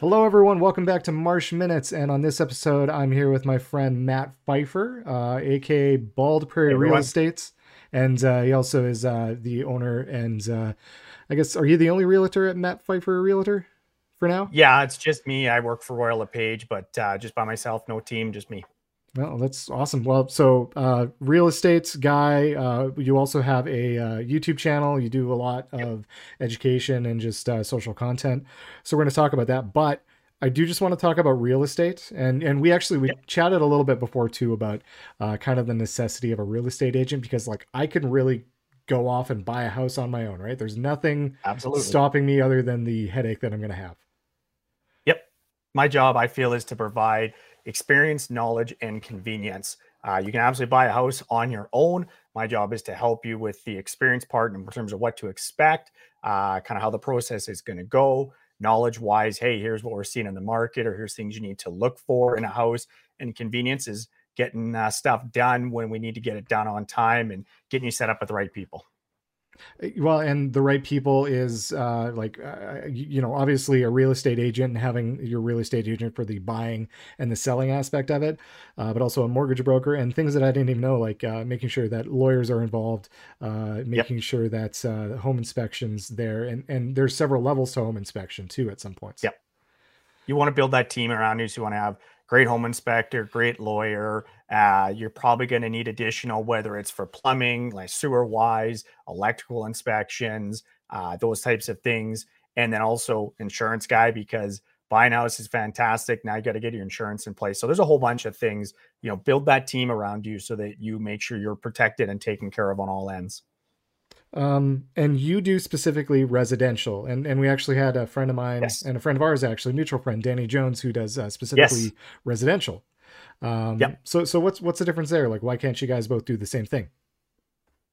Hello, everyone. Welcome back to Marsh Minutes. And on this episode, I'm here with my friend Matt Pfeifer, uh, aka Bald Prairie Hey, Real. Estates. And uh, he also is uh, the owner. And uh, I guess, are you the only realtor at Matt Pfeifer Realtor for now? Yeah, it's just me. I work for Royal LePage, but uh, just by myself, no team, just me. Well, that's awesome. Well, so uh, real estate guy, uh, you also have a uh, YouTube channel. You do a lot of education and just uh, social content. So we're going to talk about that. But I do just want to talk about real estate, and and we actually we chatted a little bit before too about uh, kind of the necessity of a real estate agent because like I can really go off and buy a house on my own, right? There's nothing Absolutely. stopping me other than the headache that I'm going to have. Yep. My job, I feel, is to provide experience, knowledge, and convenience. Uh, you can absolutely buy a house on your own. My job is to help you with the experience part in terms of what to expect, uh, kind of how the process is going to go, knowledge wise. Hey, here's what we're seeing in the market, or here's things you need to look for in a house. And convenience is getting uh, stuff done when we need to get it done on time and getting you set up with the right people. Well and the right people is uh, like uh, you know obviously a real estate agent and having your real estate agent for the buying and the selling aspect of it uh, but also a mortgage broker and things that i didn't even know like uh, making sure that lawyers are involved uh, making sure that uh, home inspections there and and there's several levels to home inspection too at some points Yep. you want to build that team around you. So you want to have great home inspector, great lawyer. Uh, you're probably going to need additional, whether it's for plumbing, like sewer wise, electrical inspections, uh, those types of things. And then also insurance guy, because buying a house is fantastic. Now you got to get your insurance in place. So there's a whole bunch of things, you know, build that team around you so that you make sure you're protected and taken care of on all ends. Um, and you do specifically residential and and we actually had a friend of mine Yes. and a friend of ours actually mutual friend danny jones who does uh, specifically residential um, Yep. so so what's what's the difference there like why can't you guys both do the same thing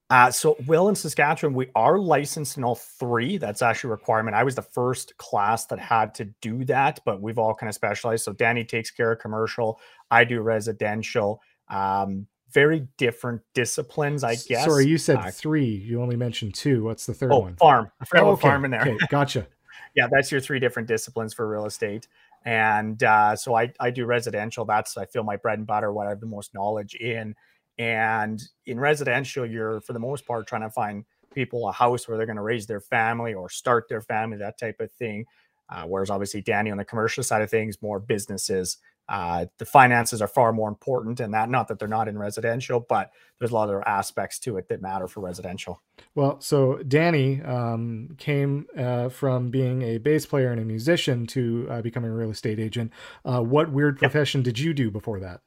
Uh, so Will in Saskatchewan, we are licensed in all three. That's actually a requirement. I was the first class that had to do that, but we've all kind of specialized. So Danny takes care of commercial. I do residential. Um, very different disciplines, I guess. sorry you said Uh, three you only mentioned two what's the third oh, one? farm. I forgot Oh, about farm in there. okay gotcha yeah, that's your three different disciplines for real estate. And uh, so I, I do residential. That's I feel my bread and butter, what I have the most knowledge in. And in residential, you're for the most part trying to find people a house where they're going to raise their family or start their family, that type of thing. Uh, whereas obviously Danny on the commercial side of things, more businesses. Uh, the finances are far more important, and that not that they're not in residential, but there's a lot of other aspects to it that matter for residential. well so danny um, came uh, from being a bass player and a musician to uh, becoming a real estate agent uh, what weird Yep. profession did you do before that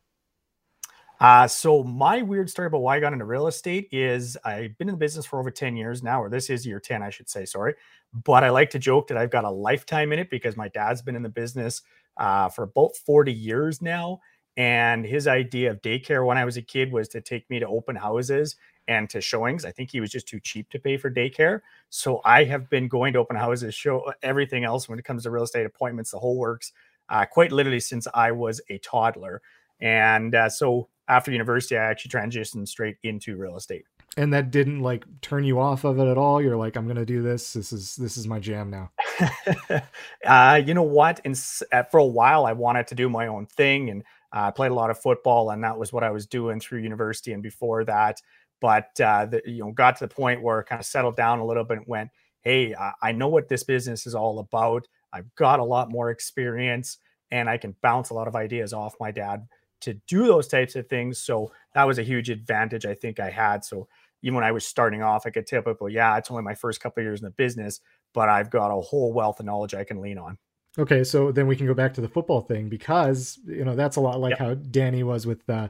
Uh, so my weird story about why I got into real estate is I've been in the business for over 10 years now, or this is year 10, I should say, sorry. But I like to joke that I've got a lifetime in it because my dad's been in the business uh, for about 40 years now. And his idea of daycare when I was a kid was to take me to open houses and to showings. I think he was just too cheap to pay for daycare. So I have been going to open houses, show everything else when it comes to real estate appointments, the whole works, uh, quite literally since I was a toddler. And uh, so after university, I actually transitioned straight into real estate. and that didn't like turn you off of it at all you're like i'm gonna do this this is this is my jam now uh, you know what? In, uh, for a while, I wanted to do my own thing and uh, I played a lot of football, and that was what I was doing through university and before that. But uh, the, you know, got to the point where kind of settled down a little bit and went, "Hey, I, I know what this business is all about. I've got a lot more experience, and I can bounce a lot of ideas off my dad to do those types of things." So that was a huge advantage I think I had. So even when I was starting off, I could tell people, "Yeah, it's only my first couple years in the business." But I've got a whole wealth of knowledge I can lean on. Okay, so then we can go back to the football thing because you know that's a lot like Yep. how Danny was with uh,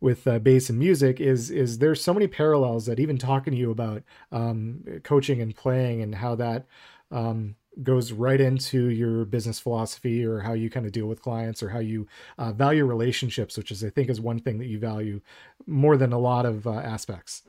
with uh, bass and music. Is is there's so many parallels that even talking to you about um, coaching and playing and how that um, goes right into your business philosophy or how you kind of deal with clients or how you uh, value relationships, which is I think is one thing that you value more than a lot of uh, aspects.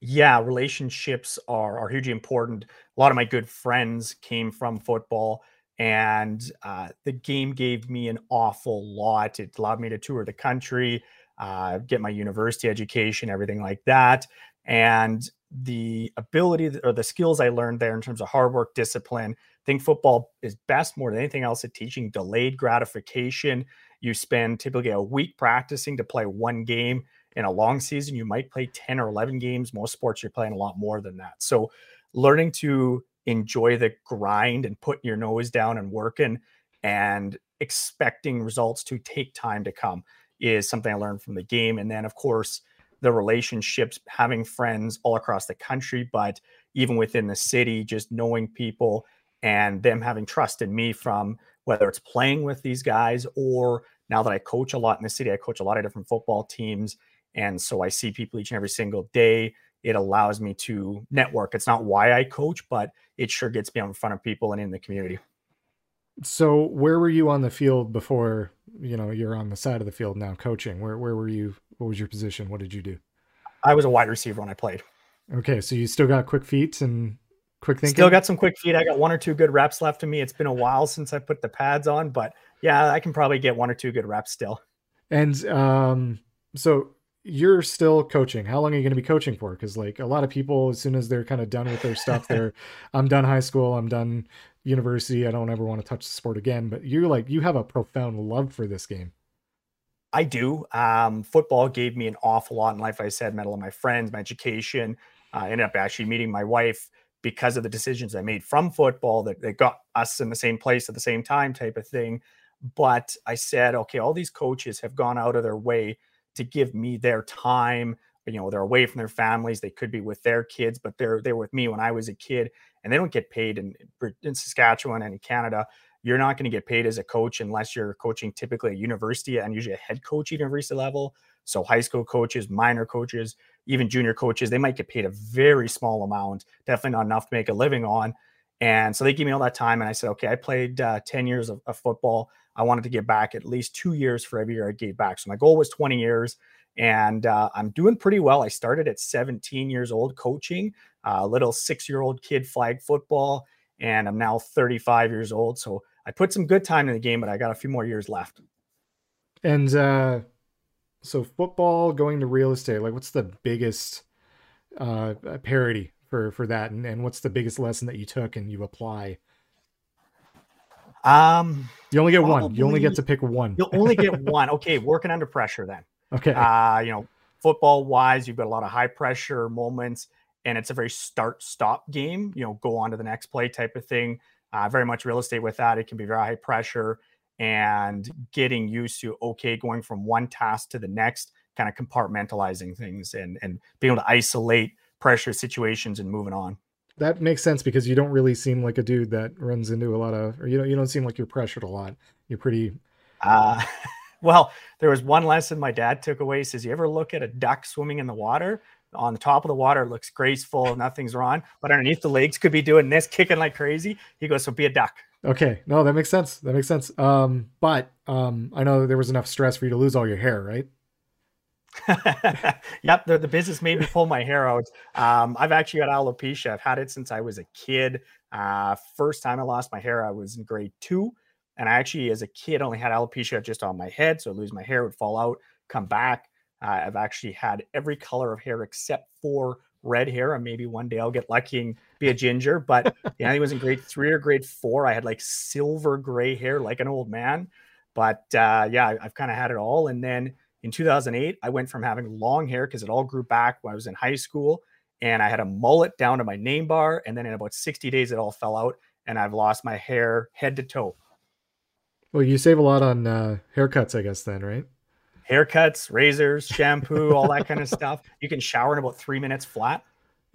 Yeah, relationships are are hugely important. A lot of my good friends came from football, and uh, the game gave me an awful lot. It allowed me to tour the country, uh, get my university education, everything like that, and the ability or the skills I learned there in terms of hard work, discipline, think football is best more than anything else at teaching delayed gratification. You spend typically a week practicing to play one game. In a long season, you might play 10 or 11 games. Most sports, you're playing a lot more than that. So, learning to enjoy the grind and putting your nose down and working and expecting results to take time to come is something I learned from the game. And then, of course, the relationships, having friends all across the country, but even within the city, just knowing people and them having trust in me from whether it's playing with these guys or now that I coach a lot in the city, I coach a lot of different football teams. And so I see people each and every single day. It allows me to network. It's not why I coach, but it sure gets me out in front of people and in the community. So where were you on the field before, you know, you're on the side of the field now coaching? Where where were you? What was your position? What did you do? I was a wide receiver when I played. Okay, so you still got quick feet and quick thinking. Still got some quick feet. I got one or two good reps left of me. It's been a while since I put the pads on, but yeah, I can probably get one or two good reps still. And um so you're still coaching. How long are you going to be coaching for? Because like a lot of people, as soon as they're kind of done with their stuff, they're I'm done high school, I'm done university, I don't ever want to touch the sport again. But you're like you have a profound love for this game. I do. Um, football gave me an awful lot in life. I said, met all of my friends, my education. I ended up actually meeting my wife because of the decisions I made from football that, that got us in the same place at the same time, type of thing. But I said, okay, all these coaches have gone out of their way to give me their time. You know, they're away from their families. They could be with their kids, but they're they're with me when I was a kid, and they don't get paid in in Saskatchewan and in Canada. You're not going to get paid as a coach unless you're coaching typically a university and usually a head coach at university level. So high school coaches, minor coaches, even junior coaches, they might get paid a very small amount, definitely not enough to make a living on. And so they gave me all that time. And I said, okay, I played uh, 10 years of, of, football. I wanted to give back at least two years for every year I gave back. So my goal was 20 years. And uh, I'm doing pretty well. I started at 17 years old coaching a little six year old kid flag football. And I'm now 35 years old. So I put some good time in the game, but I got a few more years left. And uh, so football going to real estate, like what's the biggest uh, parity for for that, and, and what's the biggest lesson that you took and you apply? Um, you only get one. You only get to pick one. You'll only get one. Okay, working under pressure then. Okay. Uh, you know, football wise, you've got a lot of high pressure moments, and it's a very start stop game. You know, go on to the next play type of thing. Uh, very much real estate with that. It can be very high pressure and getting used to okay, going from one task to the next, kind of compartmentalizing things and and being able to isolate pressure situations and moving on. That makes sense because you don't really seem like a dude that runs into a lot of, or you don't, you don't seem like you're pressured a lot. You're pretty. Uh, well, there was one lesson my dad took away. He says, "You ever look at a duck swimming in the water? On the top of the water, it looks graceful, nothing's wrong, but underneath the legs could be doing this, kicking like crazy." He goes, "So be a duck." Okay, no, that makes sense. That makes sense. Um, but um, I know there was enough stress for you to lose all your hair, right? yep, the, the business made me pull my hair out. Um, I've actually had alopecia. I've had it since I was a kid. Uh, first time I lost my hair, I was in grade two. And I actually, as a kid, only had alopecia just on my head. So I'd lose my hair, would fall out, come back. Uh, I've actually had every color of hair except for red hair. And maybe one day I'll get lucky and be a ginger. But yeah, I was in grade three or grade four. I had like silver gray hair, like an old man. But uh, yeah, I've kind of had it all. And then in 2008, I went from having long hair because it all grew back when I was in high school, and I had a mullet down to my name bar. And then in about 60 days, it all fell out, and I've lost my hair head to toe. Well, you save a lot on uh, haircuts, I guess, then, right? Haircuts, razors, shampoo, all that kind of stuff. You can shower in about three minutes flat.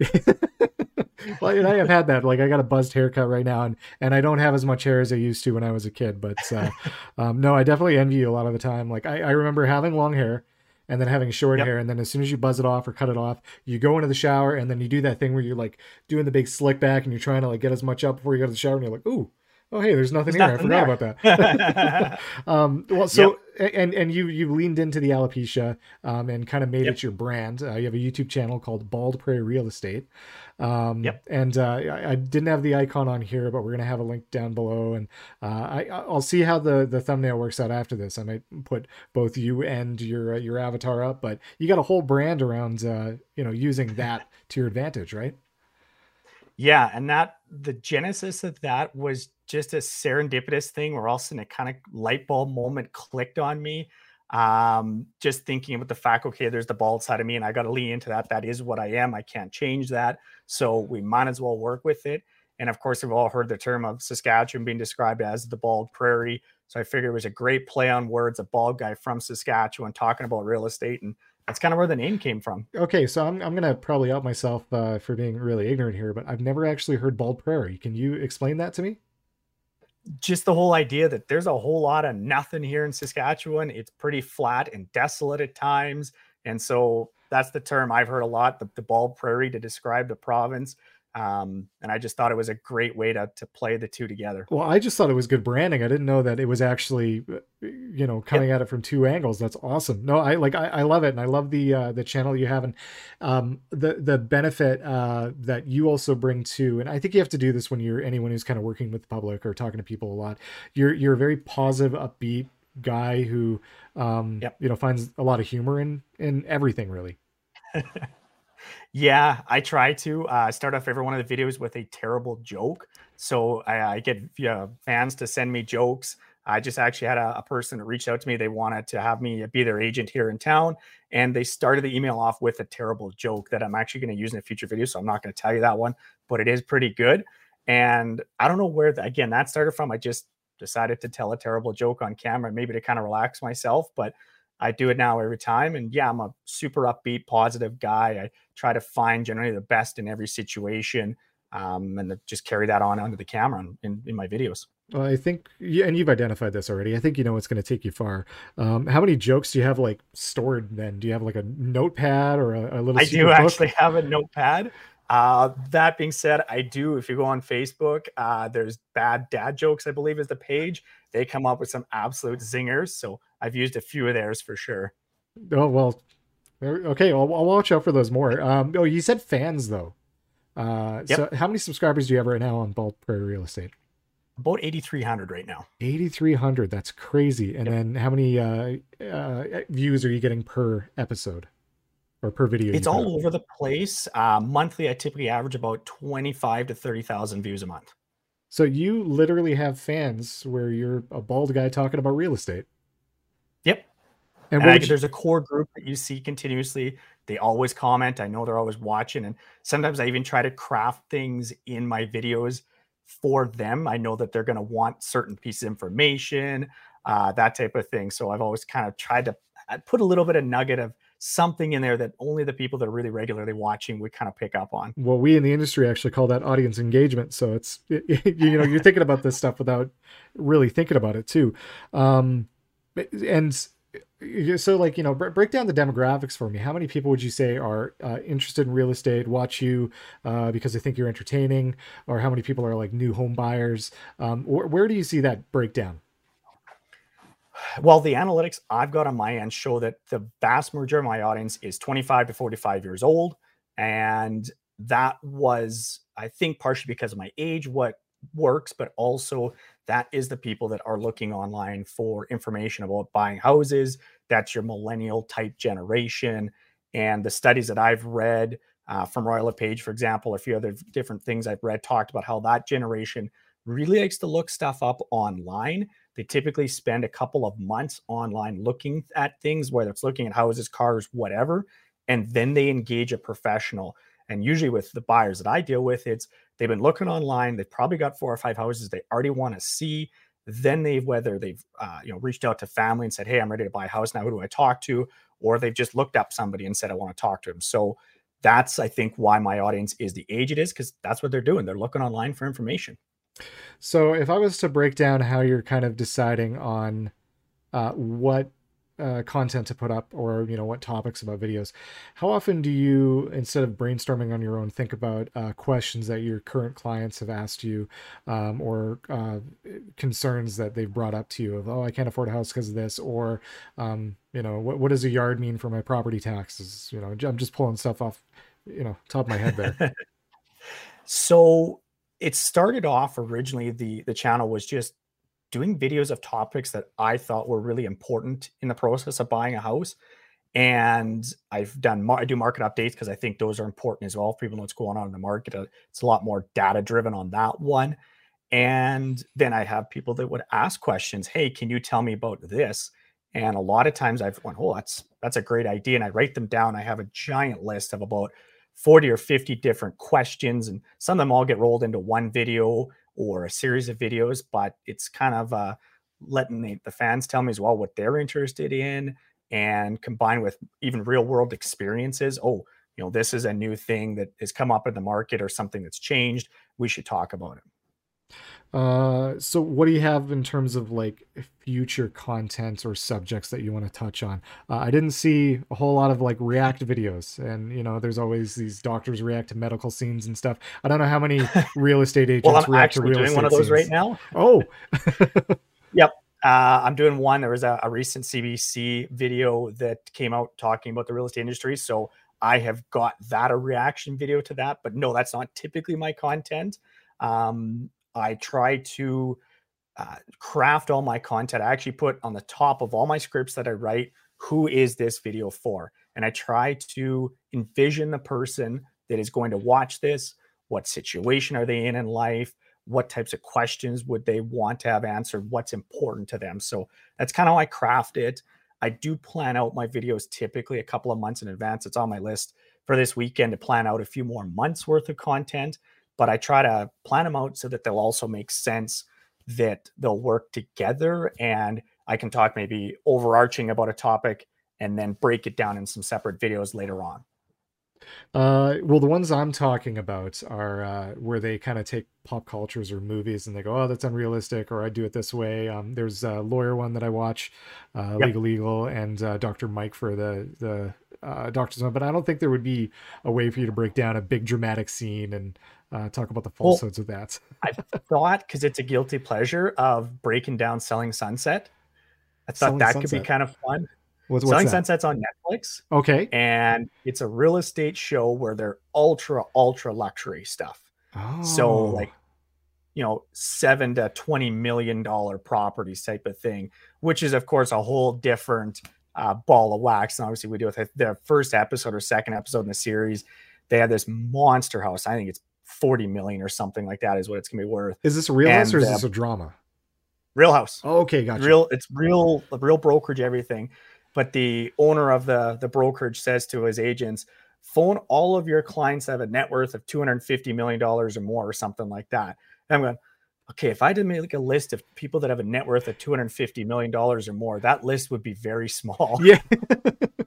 well, I have had that. Like I got a buzzed haircut right now, and and I don't have as much hair as I used to when I was a kid. But uh, um, no, I definitely envy you a lot of the time. Like I, I remember having long hair, and then having short yep. hair, and then as soon as you buzz it off or cut it off, you go into the shower, and then you do that thing where you're like doing the big slick back, and you're trying to like get as much up before you go to the shower, and you're like, ooh, oh hey there's nothing there's here nothing i forgot there. about that um, well so yep. And and you you leaned into the alopecia um, and kind of made yep. it your brand. Uh, you have a youtube channel called bald prairie real estate. Um, yep. and uh, I, I, didn't have the icon on here but we're gonna have a link down below. And uh, I, i'll see how the the thumbnail works out after this. I might put both you and your uh, your avatar up but you got a whole brand around uh, you know using that to your advantage right? Yeah, and that the genesis of that was just a serendipitous thing where all of a sudden a kind of light bulb moment clicked on me. Um, just thinking about the fact, okay, there's the bald side of me, and I got to lean into that. That is what I am. I can't change that. So we might as well work with it. And of course, we've all heard the term of Saskatchewan being described as the bald prairie. So I figured it was a great play on words, a bald guy from Saskatchewan talking about real estate. And that's kind of where the name came from. Okay, so I'm, I'm going to probably out myself uh, for being really ignorant here, but I've never actually heard bald prairie. Can you explain that to me? Just the whole idea that there's a whole lot of nothing here in Saskatchewan. It's pretty flat and desolate at times. And so that's the term I've heard a lot the, the bald prairie to describe the province. Um, and I just thought it was a great way to to play the two together. Well, I just thought it was good branding. I didn't know that it was actually, uh, you know, coming yep. at it from two angles. That's awesome. No, I like I, I love it, and I love the uh, the channel you have, and um, the the benefit uh, that you also bring to. And I think you have to do this when you're anyone who's kind of working with the public or talking to people a lot. You're you're a very positive, upbeat guy who, um, yep. you know, finds a lot of humor in in everything really. Yeah, I try to uh, start off every one of the videos with a terrible joke. So I, I get yeah, fans to send me jokes. I just actually had a, a person reach out to me. They wanted to have me be their agent here in town. And they started the email off with a terrible joke that I'm actually going to use in a future video. So I'm not going to tell you that one, but it is pretty good. And I don't know where, the, again, that started from. I just decided to tell a terrible joke on camera, maybe to kind of relax myself. But I do it now every time. And yeah, I'm a super upbeat, positive guy. I try to find generally the best in every situation um, and just carry that on onto the camera in, in my videos. Well, I think, and you've identified this already. I think you know it's going to take you far. Um, how many jokes do you have like stored? Then do you have like a notepad or a, a little? I do book? actually have a notepad. Uh, that being said, I do. If you go on Facebook, uh, there's bad dad jokes. I believe is the page. They come up with some absolute zingers. So I've used a few of theirs for sure. Oh well, okay. I'll, I'll watch out for those more. Um, oh, you said fans though. Uh, yep. so how many subscribers do you have right now on Bald Prairie Real Estate? About 8,300 right now. 8,300. That's crazy. And yep. then how many uh, uh, views are you getting per episode or per video? It's all over the place. Uh, monthly, I typically average about 25 to 30,000 views a month. So you literally have fans where you're a bald guy talking about real estate. Yep. And, and I, there's a core group that you see continuously. They always comment. I know they're always watching. And sometimes I even try to craft things in my videos for them. I know that they're going to want certain pieces of information, uh, that type of thing. So I've always kind of tried to uh, put a little bit of nugget of something in there that only the people that are really regularly watching would kind of pick up on. Well, we in the industry actually call that audience engagement. So it's you know you're thinking about this stuff without really thinking about it too. Um, and so like you know break down the demographics for me. How many people would you say are uh, interested in real estate watch you uh, because they think you're entertaining? Or how many people are like new home buyers? Um, wh- where do you see that breakdown? Well the analytics i've got on my end show that the vast majority of my audience is 25 to 45 years old. And that was i think partially because of my age what works but also that is the people that are looking online for information about buying houses. That's your millennial type generation. And the studies that I've read uh, from Royal LePage, for example, a few other different things I've read talked about how that generation really likes to look stuff up online. They typically spend a couple of months online looking at things, whether it's looking at houses, cars, whatever, and then they engage a professional. And usually with the buyers that I deal with, it's they've been looking online. They've probably got four or five houses they already want to see. Then they've whether they've uh, you know reached out to family and said, "Hey, I'm ready to buy a house now. Who do I talk to?" Or they've just looked up somebody and said, "I want to talk to him." So that's I think why my audience is the age it is because that's what they're doing. They're looking online for information. So if I was to break down how you're kind of deciding on uh, what uh, content to put up or you know what topics about videos. How often do you instead of brainstorming on your own think about uh, questions that your current clients have asked you um, or uh, concerns that they've brought up to you of oh i can't afford a house because of this or um, you know what, what does a yard mean for my property taxes? You know i'm just pulling stuff off you know top of my head there. So it started off originally the the channel was just doing videos of topics that I thought were really important in the process of buying a house. and I've done I do market updates because I think those are important as well. People know what's going on in the market, uh, it's a lot more data driven on that one. And then I have people that would ask questions. Hey, can you tell me about this? And a lot of times I've went, oh, that's that's a great idea, and I write them down. I have a giant list of about 40 or 50 different questions, and some of them all get rolled into one video or a series of videos. But it's kind of uh, letting the, the fans tell me as well what they're interested in, and combined with even real world experiences. Oh, you know, this is a new thing that has come up in the market or something that's changed. We should talk about it. Uh, so what do you have in terms of like future content or subjects that you want to touch on? Uh, I didn't see a whole lot of like react videos, and you know, there's always these doctors react to medical scenes and stuff. I don't know how many real estate agents well, I'm react to actually real doing estate one of those scenes. right now. Oh, Yep. Uh, I'm doing one. There was a, a recent CBC video that came out talking about the real estate industry. So I have got that a reaction video to that. But no, that's not typically my content. Um, I try to uh, craft all my content. I actually put on the top of all my scripts that I write, who is this video for? And I try to envision the person that is going to watch this. What situation are they in in life? What types of questions would they want to have answered? What's important to them? So that's kind of how I craft it. I do plan out my videos typically a couple of months in advance. It's on my list for this weekend to plan out a few more months worth of content but I try to plan them out so that they'll also make sense that they'll work together and I can talk maybe overarching about a topic and then break it down in some separate videos later on. Uh, well, the ones I'm talking about are uh, where they kind of take pop cultures or movies and they go, "Oh, that's unrealistic," or "I do it this way." Um, there's a lawyer one that I watch, uh, Yep. Legal Eagle, and uh, Dr. Mike for the the uh, doctor's one. But I don't think there would be a way for you to break down a big dramatic scene and uh, talk about the Well, falsehoods of that. I thought because it's a guilty pleasure of breaking down Selling Sunset. I thought Selling that could be kind of fun. What's, Selling that? Sunset's on Netflix Okay. and it's a real estate show where they're ultra, ultra luxury stuff. Oh. So like, you know, seven to twenty million dollar properties type of thing, which is of course a whole different uh, ball of wax. And obviously, we do with the first episode or second episode in the series. They have this monster house. I think it's forty million or something like that is what it's gonna be worth. is this a real house or is uh, this a drama? Real house, Oh, okay, gotcha. real. It's real, real brokerage, everything. But the owner of the the brokerage says to his agents, phone all of your clients that have a net worth of two hundred fifty million dollars or more, or something like that. And I'm going, okay, if I did make a list of people that have a net worth of two hundred fifty million dollars or more, that list would be very small. yeah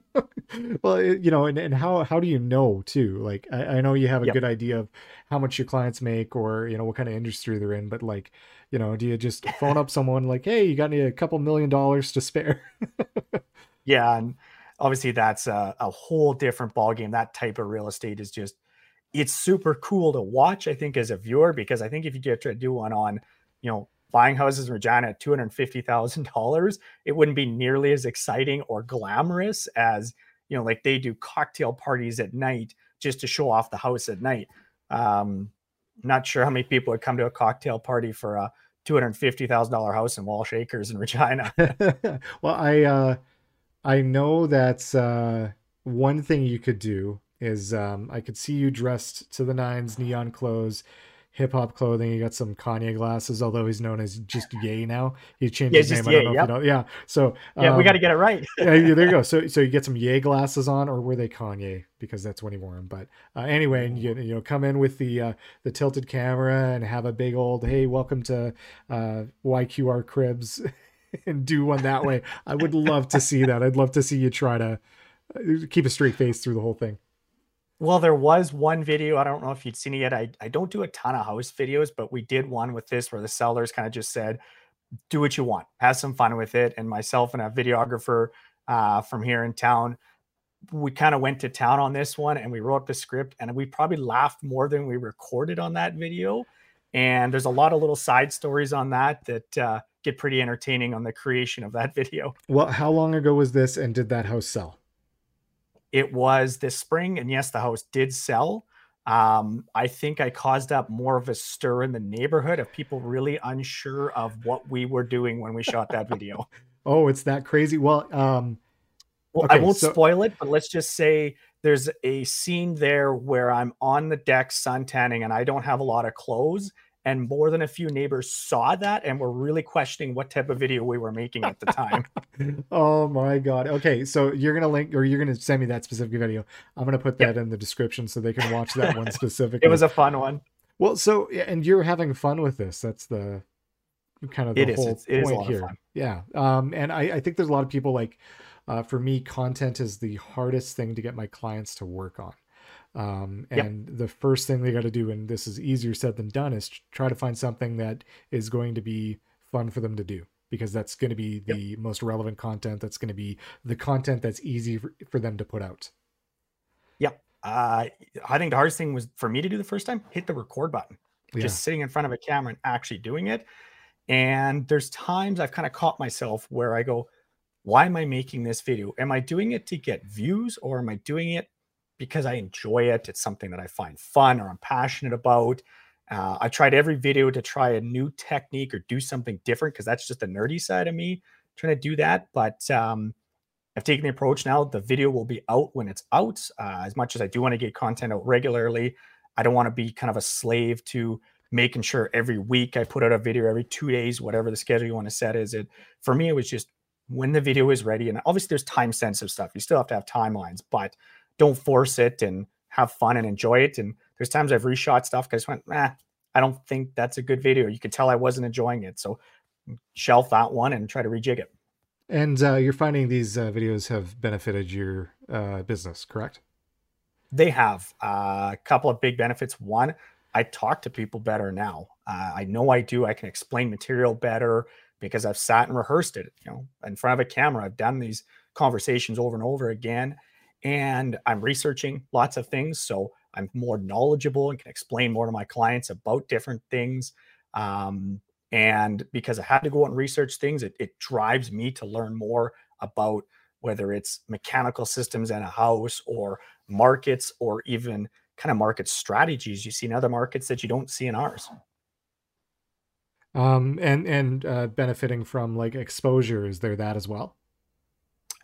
well you know and, and how how do you know too like i, I know you have a Yep. good idea of how much your clients make or you know what kind of industry they're in but like you know do you just phone up someone like hey you got any a couple million dollars to spare Yeah, and obviously that's a, a whole different ballgame. That type of real estate is just it's super cool to watch, I think, as a viewer, because I think if you get to do one on, you know, buying houses in Regina at two hundred fifty thousand dollars, it wouldn't be nearly as exciting or glamorous as you know, like they do cocktail parties at night just to show off the house at night. Um, not sure how many people would come to a cocktail party for a two hundred fifty thousand dollar house in Walsh Acres in Regina. well i uh i know that's uh one thing you could do is um i could see you dressed to the nines neon clothes hip hop clothing. You got some Kanye glasses, although he's known as just Yay now. He changed Yeah, his name. I don't know yep. if you know. Yeah. So yeah, we um, got to get it right. yeah, yeah, there you go. So so you get some Yay glasses on, or were they Kanye? Because that's when he wore them. But uh, anyway, and you you know come in with the uh, the tilted camera and have a big old hey, welcome to uh, YQR Cribs, and do one that way. I would love to see that. I'd love to see you try to uh, keep a straight face through the whole thing. Well, there was one video. I don't know if you'd seen it yet. I, I don't do a ton of house videos, but we did one with this where the sellers kind of just said, do what you want, have some fun with it. And myself and a videographer uh, from here in town, we kind of went to town on this one and we wrote the script and we probably laughed more than we recorded on that video. And there's a lot of little side stories on that that uh, get pretty entertaining on the creation of that video. Well, how long ago was this, and did that house sell? It was this spring and yes the house did sell um, i think i caused up more of a stir in the neighborhood of people really unsure of what we were doing when we shot that video Oh, it's that crazy. Well, um, Well, okay, I won't so, spoil it, but let's just say there's a scene there where I'm on the deck sun tanning and I don't have a lot of clothes. And more than a few neighbors saw that and were really questioning what type of video we were making at the time. oh my god. Okay, so you're gonna link or you're gonna send me that specific video. I'm gonna put that yep. in the description so they can watch that one specifically. it was a fun one. Well, so and you're having fun with this. That's the kind of the it whole is. It's, point here. Yeah. Um, and I, I think there's a lot of people like uh, for me, content is the hardest thing to get my clients to work on. Um, and yep. the first thing they got to do, and this is easier said than done, is try to find something that is going to be fun for them to do because that's going to be the yep. most relevant content. That's going to be the content that's easy for, for them to put out. Yep. Uh, I think the hardest thing was for me to do the first time, hit the record button. Yeah. Just sitting in front of a camera and actually doing it. And there's times I've kind of caught myself where I go, why am I making this video? Am I doing it to get views or am I doing it because I enjoy it? It's something that I find fun or I'm passionate about. Uh, I tried every video to try a new technique or do something different because that's just the nerdy side of me trying to do that. But um, I've taken the approach now. The video will be out when it's out. Uh, as much as I do want to get content out regularly, I don't want to be kind of a slave to making sure every week I put out a video every two days, whatever the schedule you want to set is. It for me, it was just when the video is ready. And obviously, there's time sensitive stuff. You still have to have timelines, but don't force it and have fun and enjoy it. And there's times I've reshot stuff because I went, eh, I don't think that's a good video. You could tell I wasn't enjoying it. So shelf that one and try to rejig it. And uh, you're finding these uh, videos have benefited your uh, business, correct? They have uh, a couple of big benefits. One, I talk to people better now. Uh, I know I do. I can explain material better because I've sat and rehearsed it, you know, in front of a camera. I've done these conversations over and over again, and I'm researching lots of things. So I'm more knowledgeable and can explain more to my clients about different things. Um, and because I had to go out and research things, it, it drives me to learn more about whether it's mechanical systems in a house or markets or even kind of market strategies you see in other markets that you don't see in ours um, and and uh, benefiting from like exposure. Is there that as well?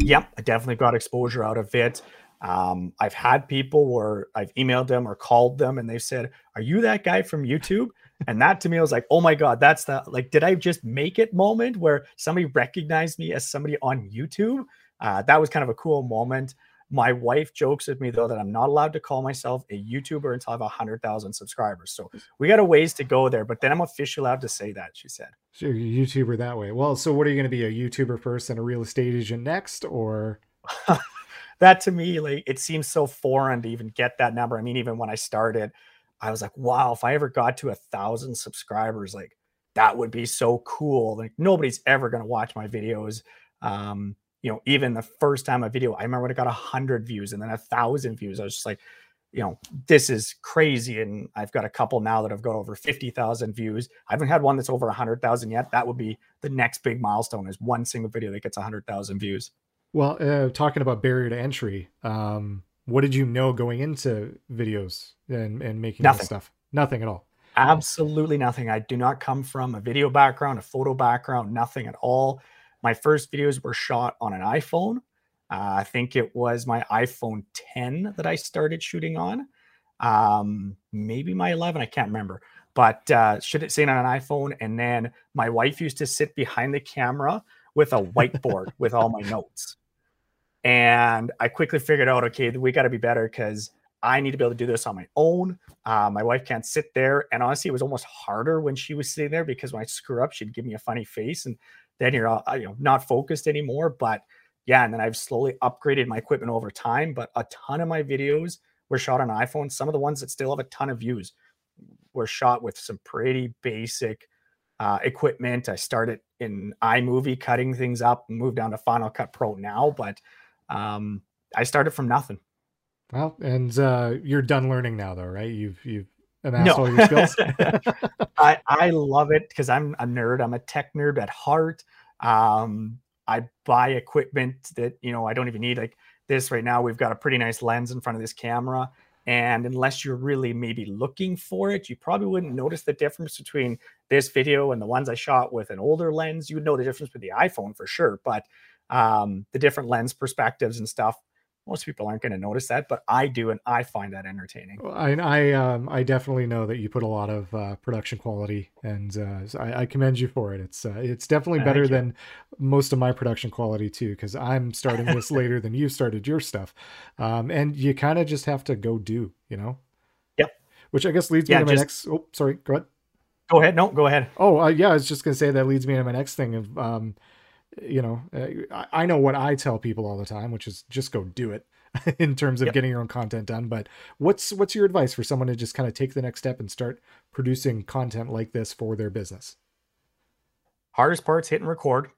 Yep, I definitely got exposure out of it. Um, I've had people where I've emailed them or called them and they've said, Are you that guy from YouTube? And that to me was like, Oh my God, that's the like, did I just make it moment where somebody recognized me as somebody on YouTube? Uh, that was kind of a cool moment. My wife jokes at me though that I'm not allowed to call myself a YouTuber until I have a hundred thousand subscribers. So we got a ways to go there, but then I'm officially allowed to say that. She said, "So you're a YouTuber that way." Well, so what are you going to be a YouTuber first and a real estate agent next, or? that to me, like it seems so foreign to even get that number. I mean, even when I started, I was like, "Wow, if I ever got to a thousand subscribers, like." That would be so cool. Like nobody's ever going to watch my videos. Um, you know, even the first time a video, I remember when it got a hundred views and then a thousand views. I was just like, you know, this is crazy. And I've got a couple now that have got over 50,000 views. I haven't had one that's over 100,000 yet. That would be the next big milestone is one single video that gets 100,000 views. Well, uh, talking about barrier to entry, um, what did you know going into videos and, and making nothing. stuff? Nothing at all. Absolutely nothing. I do not come from a video background, a photo background, nothing at all. My first videos were shot on an iPhone. Uh, I think it was my iPhone 10 that I started shooting on. Um, maybe my 11, I can't remember. But uh, should it say on an iPhone? And then my wife used to sit behind the camera with a whiteboard with all my notes. And I quickly figured out, okay, we got to be better because I need to be able to do this on my own. Uh, my wife can't sit there. And honestly, it was almost harder when she was sitting there because when I screw up, she'd give me a funny face. And then you're uh, you know not focused anymore. But yeah, and then I've slowly upgraded my equipment over time. But a ton of my videos were shot on iPhone. Some of the ones that still have a ton of views were shot with some pretty basic uh, equipment. I started in iMovie cutting things up moved down to Final Cut Pro now, but um, I started from nothing. Well, and uh, you're done learning now, though, right? You've you've no. all your skills. I I love it because I'm a nerd. I'm a tech nerd at heart. Um, I buy equipment that you know I don't even need. Like this right now, we've got a pretty nice lens in front of this camera. And unless you're really maybe looking for it, you probably wouldn't notice the difference between this video and the ones I shot with an older lens. You would know the difference with the iPhone for sure. But um, the different lens perspectives and stuff most people aren't going to notice that, but I do, and I find that entertaining. I I, um, I definitely know that you put a lot of uh, production quality, and uh, I, I, commend you for it. It's uh, it's definitely better than most of my production quality too, because I'm starting this later than you started your stuff, um, and you kind of just have to go do, you know. Yep. Which I guess leads me yeah, to my next. Oh, sorry. Go ahead. Go ahead. No, go ahead. Oh, uh, yeah. I was just gonna say that leads me to my next thing of um, you know, uh, I know what I tell people all the time, which is just go do it in terms of yep. getting your own content done. But what's what's your advice for someone to just kind of take the next step and start producing content like this for their business? Hardest part's hit and record.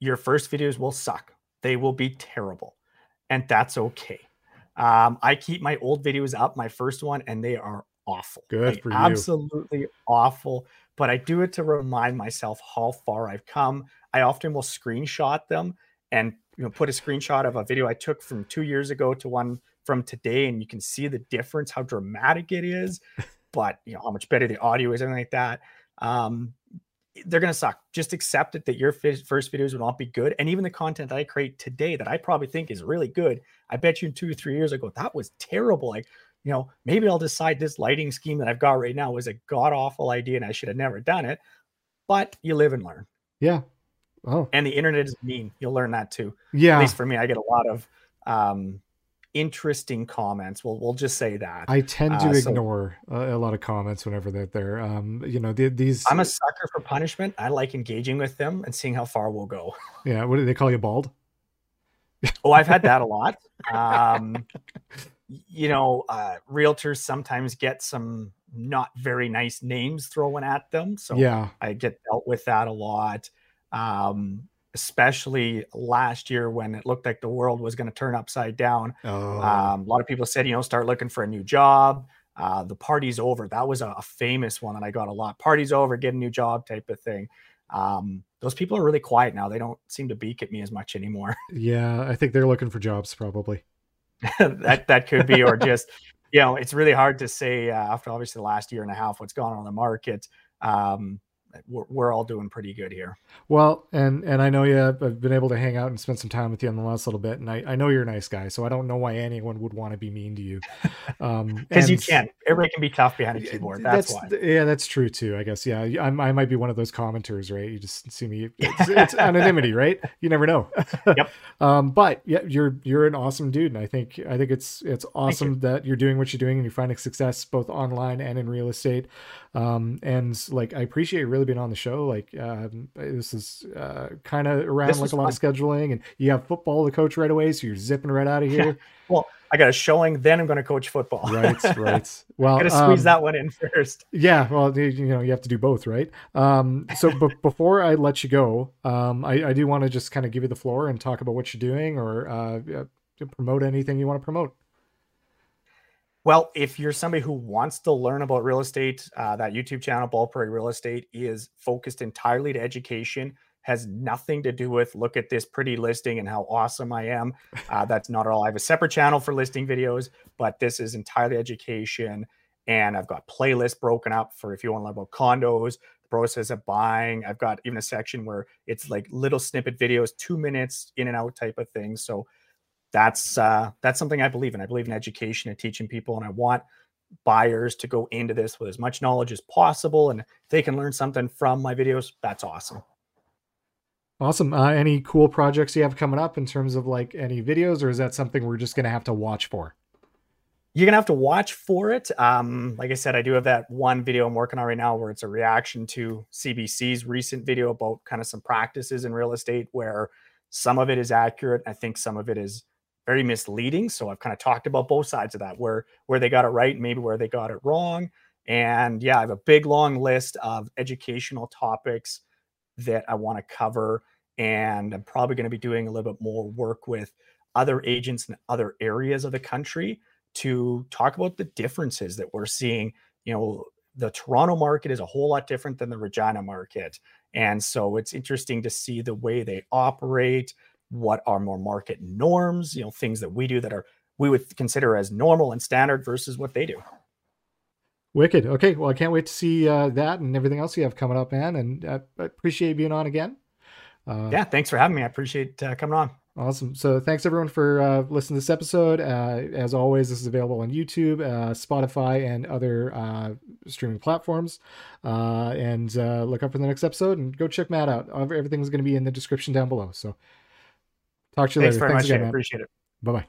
Your first videos will suck. They will be terrible, and that's okay. Um, I keep my old videos up, my first one, and they are awful. Good like, for you. Absolutely awful. But I do it to remind myself how far I've come. I often will screenshot them and you know put a screenshot of a video I took from two years ago to one from today, and you can see the difference, how dramatic it is, but you know how much better the audio is, everything like that. Um, they're gonna suck. Just accept it that your first videos will not be good, and even the content that I create today that I probably think is really good. I bet you two three years ago that was terrible. Like you know, maybe I'll decide this lighting scheme that I've got right now was a god awful idea and I should have never done it. But you live and learn. Yeah. Oh. And the internet is mean. You'll learn that too. Yeah. At least for me, I get a lot of um, interesting comments. We'll we'll just say that. I tend to uh, ignore a, a, lot of comments whenever they're there. Um, you know, the, these. I'm a sucker for punishment. I like engaging with them and seeing how far we'll go. Yeah. What do they call you, bald? oh, I've had that a lot. Um, you know, uh, realtors sometimes get some not very nice names thrown at them. So yeah, I get dealt with that a lot. Um, especially last year when it looked like the world was going to turn upside down. Oh. Um, a lot of people said, you know, start looking for a new job. Uh, the party's over. That was a, a, famous one that I got a lot. Party's over, get a new job type of thing. Um, those people are really quiet now. They don't seem to beak at me as much anymore. Yeah, I think they're looking for jobs probably. that that could be, or just you know, it's really hard to say uh, after obviously the last year and a half what's gone on in the market. Um, we're, we're all doing pretty good here. Well, and and I know you. I've been able to hang out and spend some time with you in the last little bit, and I, I know you're a nice guy, so I don't know why anyone would want to be mean to you. Um, because you can. Everybody can be tough behind a keyboard. That's, that's, why. Yeah, that's true too. I guess. Yeah, I'm, I might be one of those commenters, right? You just see me. It's, it's anonymity, right? You never know. yep. Um, but yeah, you're you're an awesome dude, and I think I think it's it's awesome you. that you're doing what you're doing and you're finding success both online and in real estate. Um, and like I appreciate you really being on the show. Like um, this is uh, kind of around like a lot fun. of scheduling, and you have football to coach right away, so you're zipping right out of here. Yeah. Well, I got a showing, then I'm going to coach football. right, right. Well, got to squeeze um, that one in first. Yeah, well, you know, you have to do both, right? Um, so, b- before I let you go, um, I, I do want to just kind of give you the floor and talk about what you're doing or uh, promote anything you want to promote. Well, if you're somebody who wants to learn about real estate, uh, that YouTube channel, Bald Prairie Real Estate, is focused entirely to education. Has nothing to do with look at this pretty listing and how awesome I am. Uh, that's not at all. I have a separate channel for listing videos, but this is entirely education. And I've got playlists broken up for if you want to learn about condos, the process of buying. I've got even a section where it's like little snippet videos, two minutes in and out type of thing. So that's uh, that's something I believe in. I believe in education and teaching people, and I want buyers to go into this with as much knowledge as possible. And if they can learn something from my videos, that's awesome. Awesome. Uh, any cool projects you have coming up in terms of like any videos, or is that something we're just going to have to watch for? You're gonna have to watch for it. Um, like I said, I do have that one video I'm working on right now where it's a reaction to CBC's recent video about kind of some practices in real estate where some of it is accurate. I think some of it is very misleading. So I've kind of talked about both sides of that, where where they got it right, maybe where they got it wrong. And yeah, I have a big long list of educational topics that I want to cover. And I'm probably going to be doing a little bit more work with other agents in other areas of the country to talk about the differences that we're seeing. You know, the Toronto market is a whole lot different than the Regina market. And so it's interesting to see the way they operate, what are more market norms, you know, things that we do that are we would consider as normal and standard versus what they do. Wicked. Okay. Well, I can't wait to see uh, that and everything else you have coming up, man. And uh, I appreciate being on again. Uh, yeah, thanks for having me. I appreciate uh, coming on. Awesome. So thanks everyone for uh, listening to this episode. Uh, as always, this is available on YouTube, uh, Spotify, and other uh, streaming platforms. Uh, and uh, look up for the next episode and go check Matt out. Everything's going to be in the description down below. So talk to you thanks later. Very thanks much. again. I appreciate it. Bye bye.